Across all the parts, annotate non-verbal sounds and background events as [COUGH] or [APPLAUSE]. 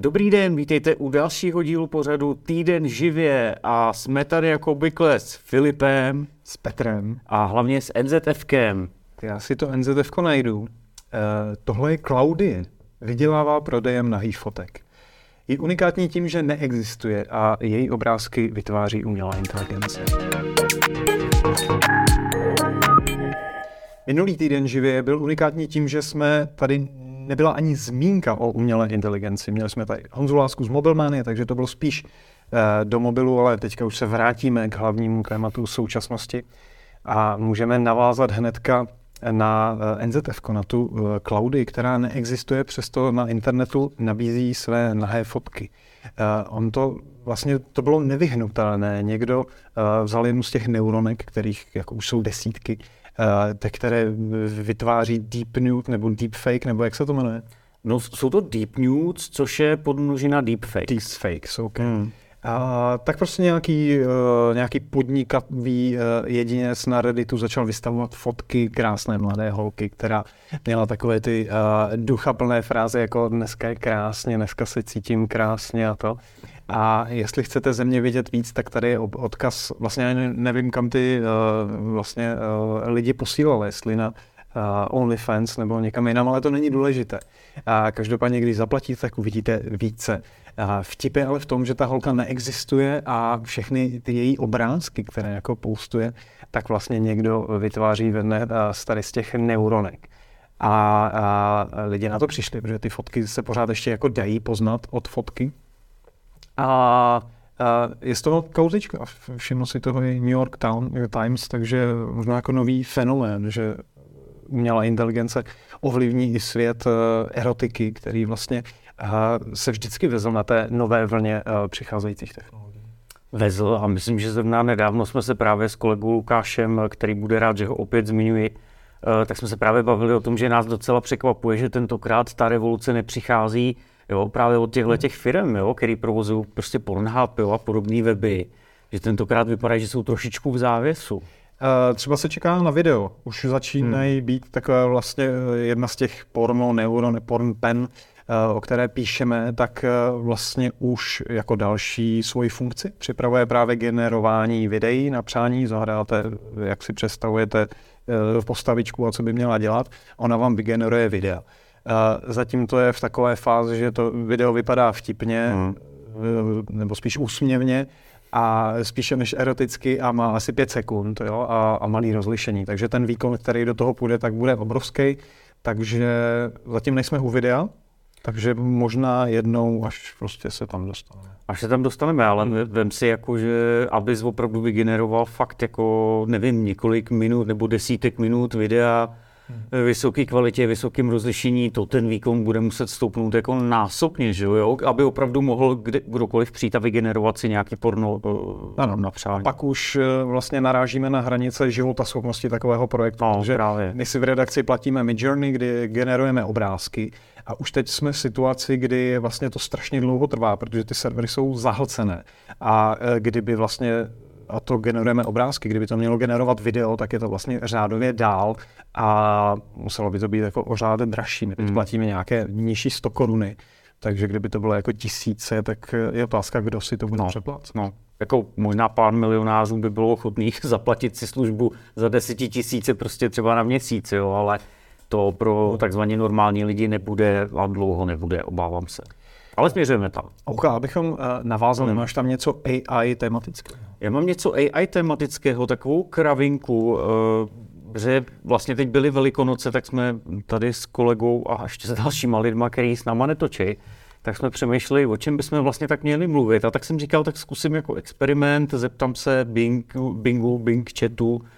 Dobrý den, vítejte u dalšího dílu pořadu Týden živě a jsme tady jako obvykle s Filipem. S Petrem. A hlavně s NZFkem. Já si to NZF najdu. Uh, tohle je Claudie. Vydělává prodejem nahých fotek. Je unikátní tím, že neexistuje a její obrázky vytváří umělá inteligence. Minulý týden živě byl unikátní tím, že jsme tady nebyla ani zmínka o umělé inteligenci. Měli jsme tady Honzu Lásku z Mobilmany, takže to bylo spíš uh, do mobilu, ale teďka už se vrátíme k hlavnímu tématu současnosti a můžeme navázat hnedka na uh, NZF, na tu uh, cloudy, která neexistuje, přesto na internetu nabízí své nahé fotky. On to vlastně to bylo nevyhnutelné. Někdo vzal jednu z těch neuronek, kterých jako už jsou desítky, te, které vytváří deep nude nebo deep fake, nebo jak se to jmenuje? No, jsou to deep nudes, což je podmnožina deepfakes. Deepfakes, OK. Hmm. A, tak prostě nějaký, uh, nějaký podnikavý uh, jedinec na Redditu začal vystavovat fotky krásné mladé holky, která měla takové ty uh, duchaplné fráze jako dneska je krásně, dneska se cítím krásně a to. A jestli chcete ze mě vidět víc, tak tady je odkaz, vlastně nevím, kam ty uh, vlastně uh, lidi posílali, jestli na uh, OnlyFans nebo někam jinam, ale to není důležité. A každopádně, když zaplatíte, tak uvidíte více. A vtip je ale v tom, že ta holka neexistuje a všechny ty její obrázky, které jako postuje, tak vlastně někdo vytváří vedle z tady z těch neuronek. A, a lidi na to přišli, protože ty fotky se pořád ještě jako dají poznat od fotky, a, a je z toho kauzička. Všiml si toho i New York Town, Times, takže možná jako nový fenomén, že umělá inteligence ovlivní i svět uh, erotiky, který vlastně uh, se vždycky vezl na té nové vlně uh, přicházejících technologií. Vezl a myslím, že zrovna nedávno jsme se právě s kolegou Lukášem, který bude rád, že ho opět zmiňuji, tak jsme se právě bavili o tom, že nás docela překvapuje, že tentokrát ta revoluce nepřichází jo, právě od těchto těch firm, jo, který provozují prostě Pornhub jo, a podobné weby, že tentokrát vypadá, že jsou trošičku v závěsu. Uh, třeba se čeká na video. Už začínají hmm. být takové vlastně eh, jedna z těch porno, neuro, porn pen, eh, o které píšeme, tak vlastně už jako další svoji funkci připravuje právě generování videí na přání, zahráte, jak si představujete postavičku a co by měla dělat, ona vám vygeneruje videa. Zatím to je v takové fázi, že to video vypadá vtipně, hmm. nebo spíš úsměvně, a spíše než eroticky a má asi pět sekund jo, a, a malý rozlišení. Takže ten výkon, který do toho půjde, tak bude obrovský. Takže zatím nejsme u videa, takže možná jednou, až prostě se tam dostaneme. Až se tam dostaneme, ale hmm. vem si jako, že abys opravdu vygeneroval fakt jako, nevím, několik minut nebo desítek minut videa, hmm. vysoké kvalitě, vysokém rozlišení, to ten výkon bude muset stoupnout jako násobně, že jo? aby opravdu mohl kde, kdokoliv přijít a vygenerovat si nějaký porno eh, ano, na přání. Pak už eh, vlastně narážíme na hranice života schopnosti takového projektu, no, protože právě. my si v redakci platíme Midjourney, kdy generujeme obrázky a už teď jsme v situaci, kdy vlastně to strašně dlouho trvá, protože ty servery jsou zahlcené. A eh, kdyby vlastně a to generujeme obrázky. Kdyby to mělo generovat video, tak je to vlastně řádově dál a muselo by to být jako o řád dražší. My teď mm. platíme nějaké nižší 100 koruny, takže kdyby to bylo jako tisíce, tak je otázka, kdo si to bude no, přeplat. No. Jako možná pár milionářů by bylo ochotných [LAUGHS] zaplatit si službu za deseti tisíce prostě třeba na měsíc, jo, ale to pro takzvaně normální lidi nebude a dlouho nebude, obávám se. Ale směřujeme tam. OK, abychom uh, navázali, hmm. máš tam něco AI tematického? Já mám něco AI tematického, takovou kravinku, uh, že vlastně teď byly Velikonoce, tak jsme tady s kolegou a ještě s dalšíma lidma, který s náma netočí, tak jsme přemýšleli, o čem bychom vlastně tak měli mluvit. A tak jsem říkal, tak zkusím jako experiment, zeptám se Bing, Bingu, Bing chatu, eh,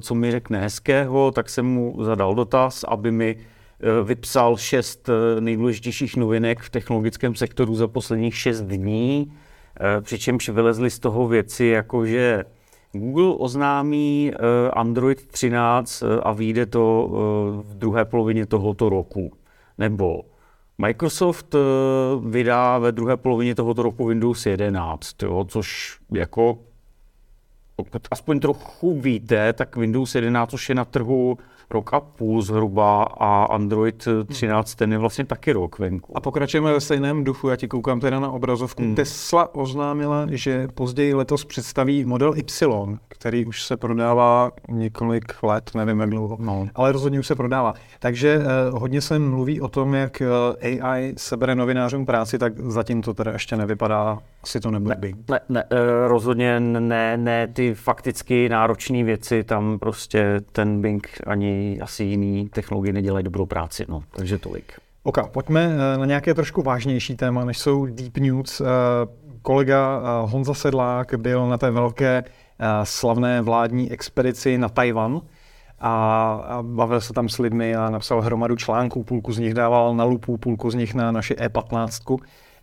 co mi řekne hezkého, tak jsem mu zadal dotaz, aby mi Eh, vypsal šest eh, nejdůležitějších novinek v technologickém sektoru za posledních šest dní, eh, přičemž vylezly z toho věci, jako že Google oznámí Android 13 a vyjde to v druhé polovině tohoto roku. Nebo Microsoft vydá ve druhé polovině tohoto roku Windows 11, jo, což jako pokud aspoň trochu víte, tak Windows 11 už je na trhu rok a půl zhruba a Android 13 ten je vlastně taky rok venku. A pokračujeme ve stejném duchu, já ti koukám teda na obrazovku. Hmm. Tesla oznámila, že později letos představí model Y, který už se prodává několik let, nevím jak dlouho, no. ale rozhodně už se prodává. Takže eh, hodně se mluví o tom, jak eh, AI sebere novinářům práci, tak zatím to teda ještě nevypadá, asi to nebude ne, ne, ne, eh, rozhodně ne, ne ty fakticky náročné věci, tam prostě ten Bing ani asi jiný technologie nedělají dobrou práci, no, takže tolik. Ok, pojďme eh, na nějaké trošku vážnější téma, než jsou deep news. Eh, kolega Honza Sedlák byl na té velké slavné vládní expedici na Tajvan a bavil se tam s lidmi a napsal hromadu článků, půlku z nich dával na lupu, půlku z nich na naši E15.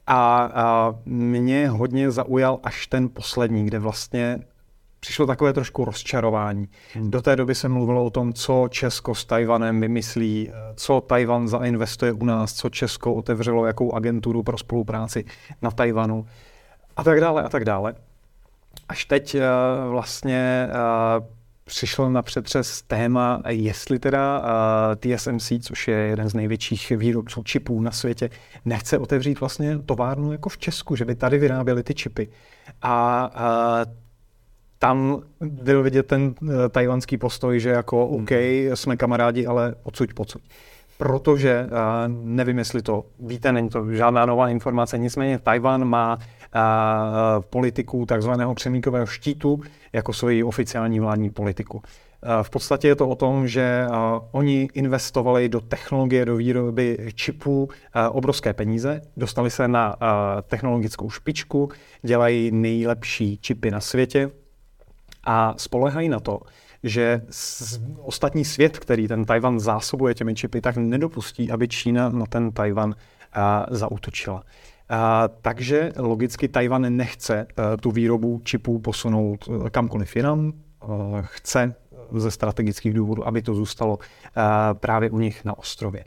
A, a mě hodně zaujal až ten poslední, kde vlastně přišlo takové trošku rozčarování. Hmm. Do té doby se mluvilo o tom, co Česko s Tajvanem vymyslí, co Tajvan zainvestuje u nás, co Česko otevřelo, jakou agenturu pro spolupráci na Tajvanu a tak dále a tak dále. Až teď uh, vlastně uh, přišlo na přetřes téma, jestli teda TSMC, což je jeden z největších výrobců čipů na světě, nechce otevřít vlastně továrnu jako v Česku, že by tady vyráběli ty čipy. A uh, tam byl vidět ten uh, tajvanský postoj, že jako hmm. OK, jsme kamarádi, ale odsud pocud. Protože, uh, nevím, jestli to víte, není to žádná nová informace, nicméně Tajvan má uh, politiku takzvaného přemíkového štítu jako svoji oficiální vládní politiku. V podstatě je to o tom, že oni investovali do technologie, do výroby čipů obrovské peníze, dostali se na technologickou špičku, dělají nejlepší čipy na světě, a spolehají na to, že ostatní svět, který ten Tajvan zásobuje těmi čipy, tak nedopustí, aby Čína na ten Tajvan zautočila. A, takže logicky Tajvan nechce a, tu výrobu čipů posunout kamkoliv jinam, a, chce ze strategických důvodů, aby to zůstalo a, právě u nich na ostrově.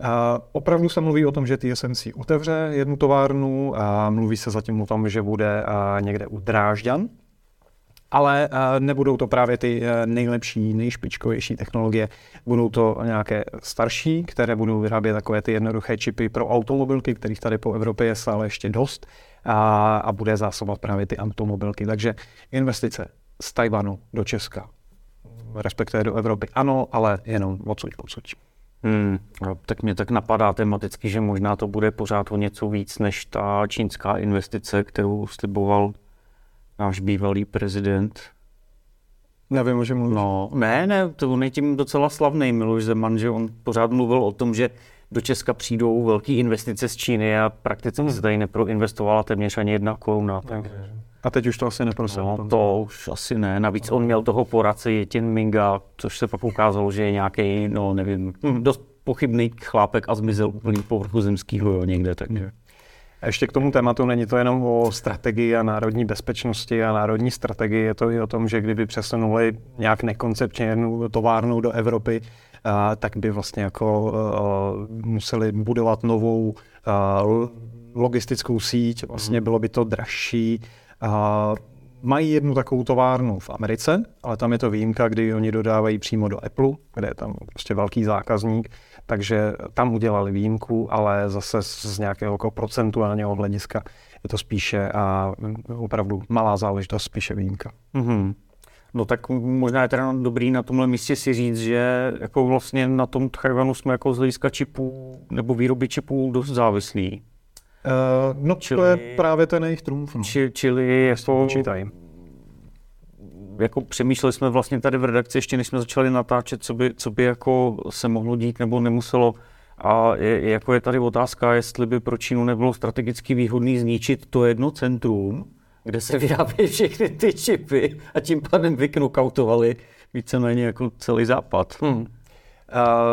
A, opravdu se mluví o tom, že TSMC otevře jednu továrnu a mluví se zatím o tom, že bude a, někde u Drážďan, ale eh, nebudou to právě ty eh, nejlepší, nejšpičkovější technologie. Budou to nějaké starší, které budou vyrábět takové ty jednoduché čipy pro automobilky, kterých tady po Evropě je stále ještě dost a, a bude zásobovat právě ty automobilky. Takže investice z Tajvanu do Česka, respektive do Evropy, ano, ale jenom odsud odsud. Hmm, tak mě tak napadá tematicky, že možná to bude pořád o něco víc než ta čínská investice, kterou sliboval náš bývalý prezident. Nevím, o čem mluvíš. No, ne, ne, to on je tím docela slavný Miloš Zeman, že on pořád mluvil o tom, že do Česka přijdou velké investice z Číny a prakticky se tady neproinvestovala téměř ani jedna koruna. Tak. A teď už to asi neprosil. No, to už asi ne. Navíc on měl toho poradce Jetin Minga, což se pak ukázalo, že je nějaký, no nevím, dost pochybný chlápek a zmizel úplný povrchu zemského jo, někde. Tak. A ještě k tomu tématu není to jenom o strategii a národní bezpečnosti a národní strategii, je to i o tom, že kdyby přesunuli nějak nekoncepčně jednu továrnu do Evropy, a, tak by vlastně jako a, museli budovat novou a, logistickou síť, vlastně bylo by to dražší. A, mají jednu takovou továrnu v Americe, ale tam je to výjimka, kdy oni dodávají přímo do Apple, kde je tam prostě velký zákazník takže tam udělali výjimku, ale zase z nějakého jako procentuálního hlediska je to spíše a opravdu malá záležitost, spíše výjimka. Mm-hmm. No tak možná je teda dobrý na tomhle místě si říct, že jako vlastně na tom Tchajvanu jsme jako z hlediska čipů nebo výroby čipů dost závislí. Uh, no čili, to je právě ten jejich trumf. No. Či, čili jako, jako přemýšleli jsme vlastně tady v redakci, ještě než jsme začali natáčet, co by, co by jako se mohlo dít nebo nemuselo. A je, jako je tady otázka, jestli by pro Čínu nebylo strategicky výhodný zničit to jedno centrum, kde se vyrábějí všechny ty čipy a tím pádem vyknokautovali víceméně jako celý západ. Hmm. A,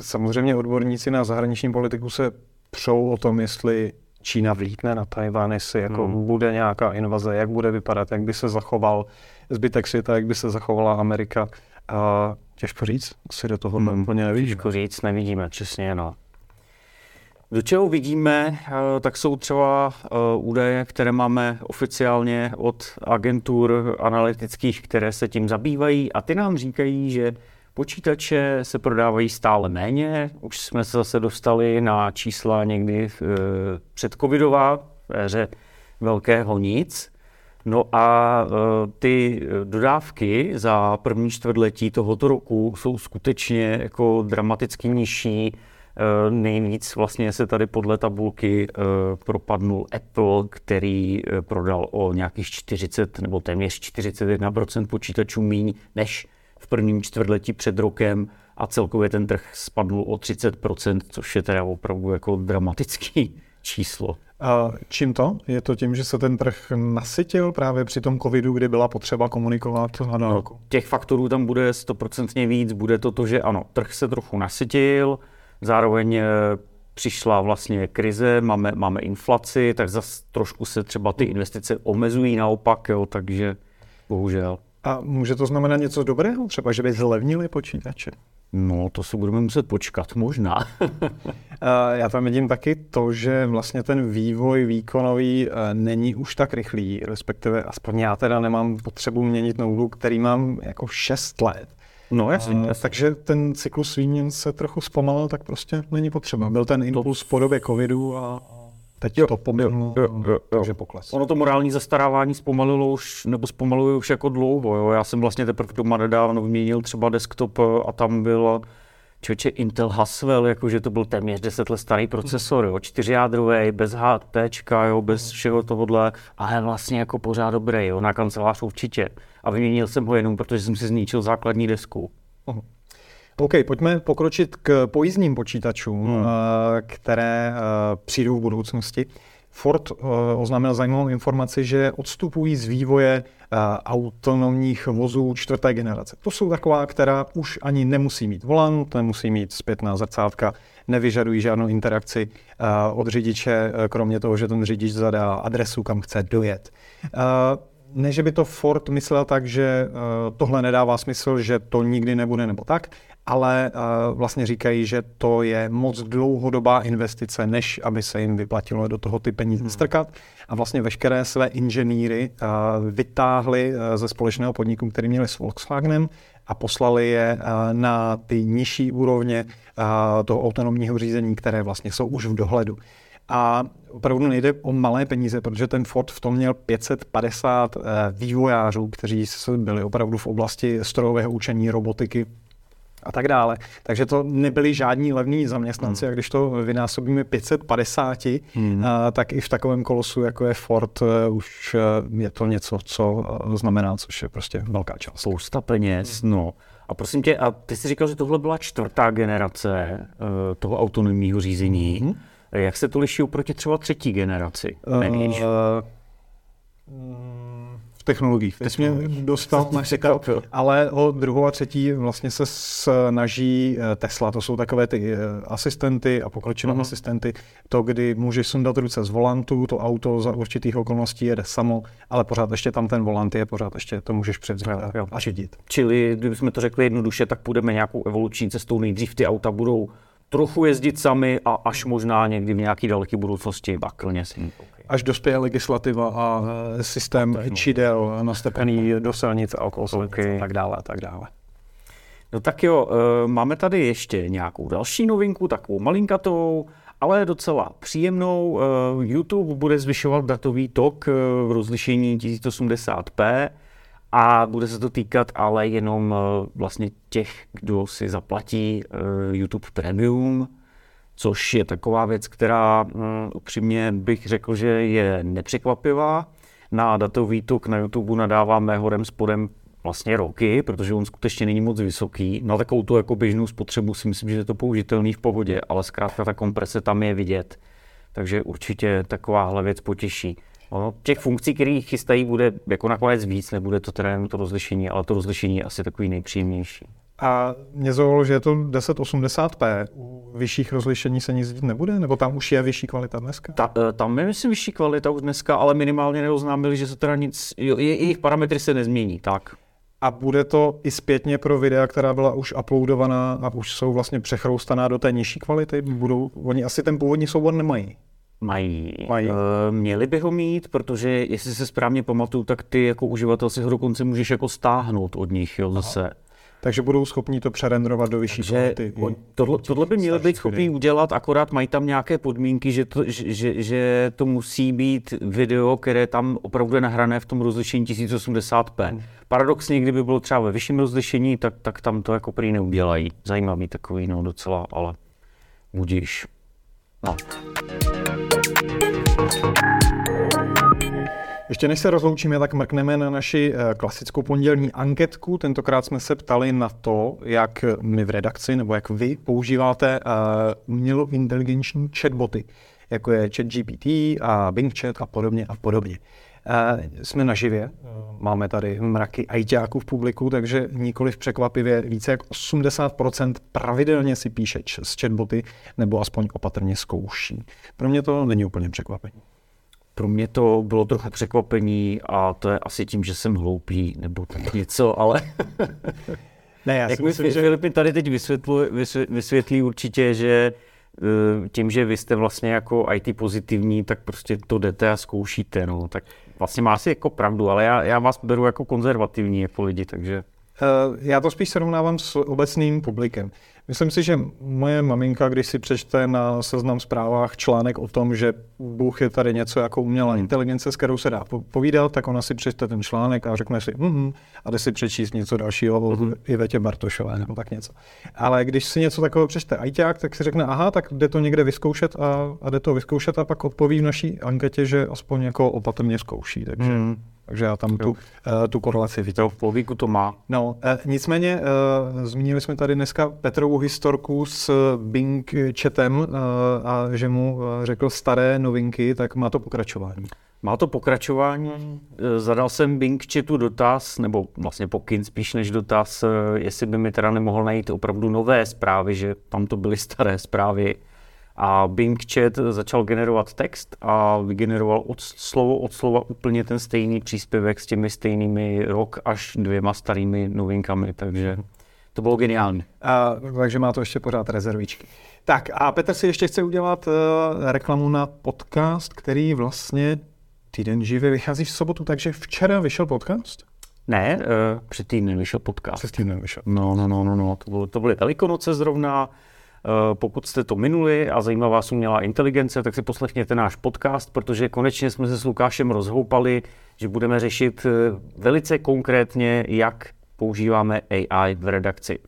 samozřejmě odborníci na zahraniční politiku se přou o tom, jestli Čína vlítne na Tajván, jestli jako hmm. bude nějaká invaze, jak bude vypadat, jak by se zachoval zbytek světa, jak by se zachovala Amerika. A těžko říct, si do toho hmm. úplně nevidíme. Těžko říct, nevidíme, přesně, no. Do čeho vidíme, eh, tak jsou třeba eh, údaje, které máme oficiálně od agentur analytických, které se tím zabývají a ty nám říkají, že Počítače se prodávají stále méně, už jsme se zase dostali na čísla někdy e, před covidová, v éře velkého nic. No a e, ty dodávky za první čtvrtletí tohoto roku jsou skutečně jako dramaticky nižší. Nejvíc vlastně se tady podle tabulky propadnul Apple, který prodal o nějakých 40 nebo téměř 41% počítačů míň než v prvním čtvrtletí před rokem a celkově ten trh spadl o 30%, což je teda opravdu jako dramatický [LAUGHS] číslo. A čím to? Je to tím, že se ten trh nasytil právě při tom covidu, kdy byla potřeba komunikovat na no, Těch faktorů tam bude stoprocentně víc. Bude to to, že ano, trh se trochu nasytil, zároveň eh, přišla vlastně krize, máme, máme inflaci, tak zase trošku se třeba ty investice omezují naopak, jo, takže bohužel. A může to znamenat něco dobrého? Třeba, že by zlevnili počítače? No, to se budeme muset počkat, možná. [LAUGHS] Já tam vidím taky to, že vlastně ten vývoj výkonový eh, není už tak rychlý, respektive aspoň já teda nemám potřebu měnit notebook, který mám jako 6 let. No jasně. takže ten cyklus výměn se trochu zpomalil, tak prostě není potřeba. Byl ten impuls to... po době covidu a Teď jo, to pomylo, jo, jo, jo. takže pokles. Ono to morální zastarávání zpomalilo už, nebo zpomaluje už jako dlouho. Jo. Já jsem vlastně teprve doma nedávno vyměnil třeba desktop a tam byl člověče Intel Haswell, jakože to byl téměř 10 let starý procesor, jo, čtyřjádrový, bez HT, jo, bez všeho tohohle, ale vlastně jako pořád dobrý, jo, na kancelář určitě. A vyměnil jsem ho jenom, protože jsem si zničil základní desku. Uh-huh. OK, pojďme pokročit k pojízdním počítačům, hmm. Eh, které eh, přijdou v budoucnosti. Ford eh, oznámil zajímavou informaci, že odstupují z vývoje autonomních vozů čtvrté generace. To jsou taková, která už ani nemusí mít volant, nemusí mít zpětná zrcátka, nevyžadují žádnou interakci od řidiče, kromě toho, že ten řidič zadá adresu, kam chce dojet ne, že by to Ford myslel tak, že tohle nedává smysl, že to nikdy nebude nebo tak, ale uh, vlastně říkají, že to je moc dlouhodobá investice, než aby se jim vyplatilo do toho ty peníze hmm. strkat. A vlastně veškeré své inženýry uh, vytáhli uh, ze společného podniku, který měli s Volkswagenem a poslali je na ty nižší úrovně toho autonomního řízení, které vlastně jsou už v dohledu. A opravdu nejde o malé peníze, protože ten Ford v tom měl 550 vývojářů, kteří byli opravdu v oblasti strojového učení, robotiky, a tak dále. Takže to nebyli žádní levní zaměstnanci hmm. a když to vynásobíme 550, hmm. a, tak i v takovém kolosu, jako je Ford, uh, už uh, je to něco, co uh, znamená, což je prostě velká část. Spousta peněz, hmm. no. A prosím tě, a ty jsi říkal, že tohle byla čtvrtá generace uh, toho autonomního řízení. Hmm. Jak se to liší oproti třeba třetí generaci? Uh, technologiích. Teď mě dostal na ale o druhou a třetí vlastně se snaží eh, Tesla, to jsou takové ty eh, asistenty a pokročilé uh-huh. asistenty, to, kdy můžeš sundat ruce z volantu, to auto za určitých okolností jede samo, ale pořád ještě tam ten volant je, pořád ještě to můžeš převzít a, a řídit. Čili, kdybychom to řekli jednoduše, tak půjdeme nějakou evoluční cestou, nejdřív ty auta budou trochu jezdit sami a až možná někdy v nějaké daleké budoucnosti baklně si až dospěje legislativa a e, systém čidel nastepený do silnic a okolo silnic a tak dále a tak dále. No tak jo, e, máme tady ještě nějakou další novinku, takovou malinkatou, ale docela příjemnou. E, YouTube bude zvyšovat datový tok v rozlišení 1080p a bude se to týkat ale jenom vlastně těch, kdo si zaplatí YouTube Premium, což je taková věc, která mm, upřímně bych řekl, že je nepřekvapivá. Na datový tok na YouTube nadáváme horem spodem vlastně roky, protože on skutečně není moc vysoký. Na takovou tu jako běžnou spotřebu si myslím, že je to použitelný v pohodě, ale zkrátka ta komprese tam je vidět. Takže určitě takováhle věc potěší. Ono, těch funkcí, které chystají, bude jako nakonec víc, nebude to teda jen to rozlišení, ale to rozlišení je asi takový nejpříjemnější. A mě zaujalo, že je to 1080p. U vyšších rozlišení se nic dít nebude? Nebo tam už je vyšší kvalita dneska? Ta, eh, tam je, myslím, vyšší kvalita už dneska, ale minimálně neoznámili, že se teda nic, jo, jejich parametry se nezmění, tak. A bude to i zpětně pro videa, která byla už uploadovaná a už jsou vlastně přechroustaná do té nižší kvality? Budou, oni asi ten původní soubor nemají. Mají. Mají. Uh, měli by ho mít, protože jestli se správně pamatuju, tak ty jako uživatel si ho dokonce můžeš jako stáhnout od nich, jo, zase. Aha. Takže budou schopni to přerendrovat do vyšší že tohle, tohle by měli být schopni udělat, akorát mají tam nějaké podmínky, že to, že, že, že to musí být video, které tam opravdu je nahrané v tom rozlišení 1080p. Hmm. Paradoxně, kdyby bylo třeba ve vyšším rozlišení, tak, tak tam to jako prý neudělají. Zajímavý takový, no docela, ale budíš. No. Ještě než se rozloučíme, tak mrkneme na naši eh, klasickou pondělní anketku. Tentokrát jsme se ptali na to, jak my v redakci nebo jak vy používáte uh, umělou inteligenční chatboty, jako je ChatGPT a Bing Chat a podobně a podobně. Uh, jsme naživě, máme tady mraky ajťáků v publiku, takže nikoliv překvapivě více jak 80% pravidelně si píše s chatboty nebo aspoň opatrně zkouší. Pro mě to není úplně překvapení. Pro mě to bylo trochu překvapení a to je asi tím, že jsem hloupý nebo tak něco, ale... [LAUGHS] ne, já si myslím, že Filip mi tady teď vysvětlí, vysvětlí určitě, že eh, tím, že vy jste vlastně jako IT pozitivní, tak prostě to jdete a zkoušíte, no, tak vlastně má asi jako pravdu, ale já, já vás beru jako konzervativní jako lidi, takže... Uh, já to spíš srovnávám s obecným publikem. Myslím si, že moje maminka, když si přečte na seznam zprávách článek o tom, že Bůh je tady něco jako umělá hmm. inteligence, s kterou se dá povídat, tak ona si přečte ten článek a řekne si, mm a jde si přečíst něco dalšího o mm Ivetě Bartošové nebo tak něco. Ale když si něco takového přečte ajťák, tak si řekne, aha, tak jde to někde vyzkoušet a, a jde to vyzkoušet a pak odpoví v naší anketě, že aspoň jako opatrně zkouší. Takže mm. Takže já tam tu, uh, tu korelaci vidím. v logiku to má. No, uh, nicméně uh, zmínili jsme tady dneska Petrovu historku s Bing chatem uh, a že mu řekl staré novinky, tak má to pokračování. Má to pokračování. Zadal jsem Bing chatu dotaz, nebo vlastně pokyn spíš než dotaz, jestli by mi teda nemohl najít opravdu nové zprávy, že tam to byly staré zprávy a Bing Chat začal generovat text a vygeneroval od slovo od slova úplně ten stejný příspěvek s těmi stejnými rok až dvěma starými novinkami, takže to bylo geniální. A, takže má to ještě pořád rezervičky. Tak a Petr si ještě chce udělat uh, reklamu na podcast, který vlastně týden živě vychází v sobotu, takže včera vyšel podcast? Ne, uh, před týdnem vyšel podcast. Před týdnem vyšel. No, no, no, no, no. To, bylo, to byly velikonoce zrovna, pokud jste to minuli a zajímá vás umělá inteligence, tak si poslechněte náš podcast, protože konečně jsme se s Lukášem rozhoupali, že budeme řešit eh, velice konkrétně, jak používáme AI v redakci.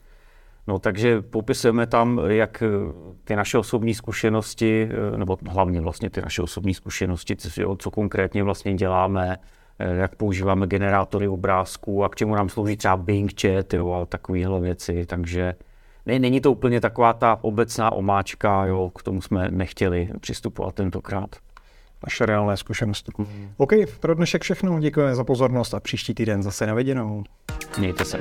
No, takže popisujeme tam, jak eh, ty naše osobní zkušenosti, nebo hlavně vlastně ty naše osobní zkušenosti, co, co konkrétně vlastně děláme, jak používáme generátory obrázků a k čemu nám slouží třeba Bing Chat jo, a takovéhle věci. Takže ne, není to úplně taková ta obecná omáčka, jo, k tomu jsme nechtěli přistupovat tentokrát. Naše reálné zkušenosti. Mm. OK, pro dnešek všechno. Děkujeme za pozornost a příští týden zase na viděnou. Mějte se.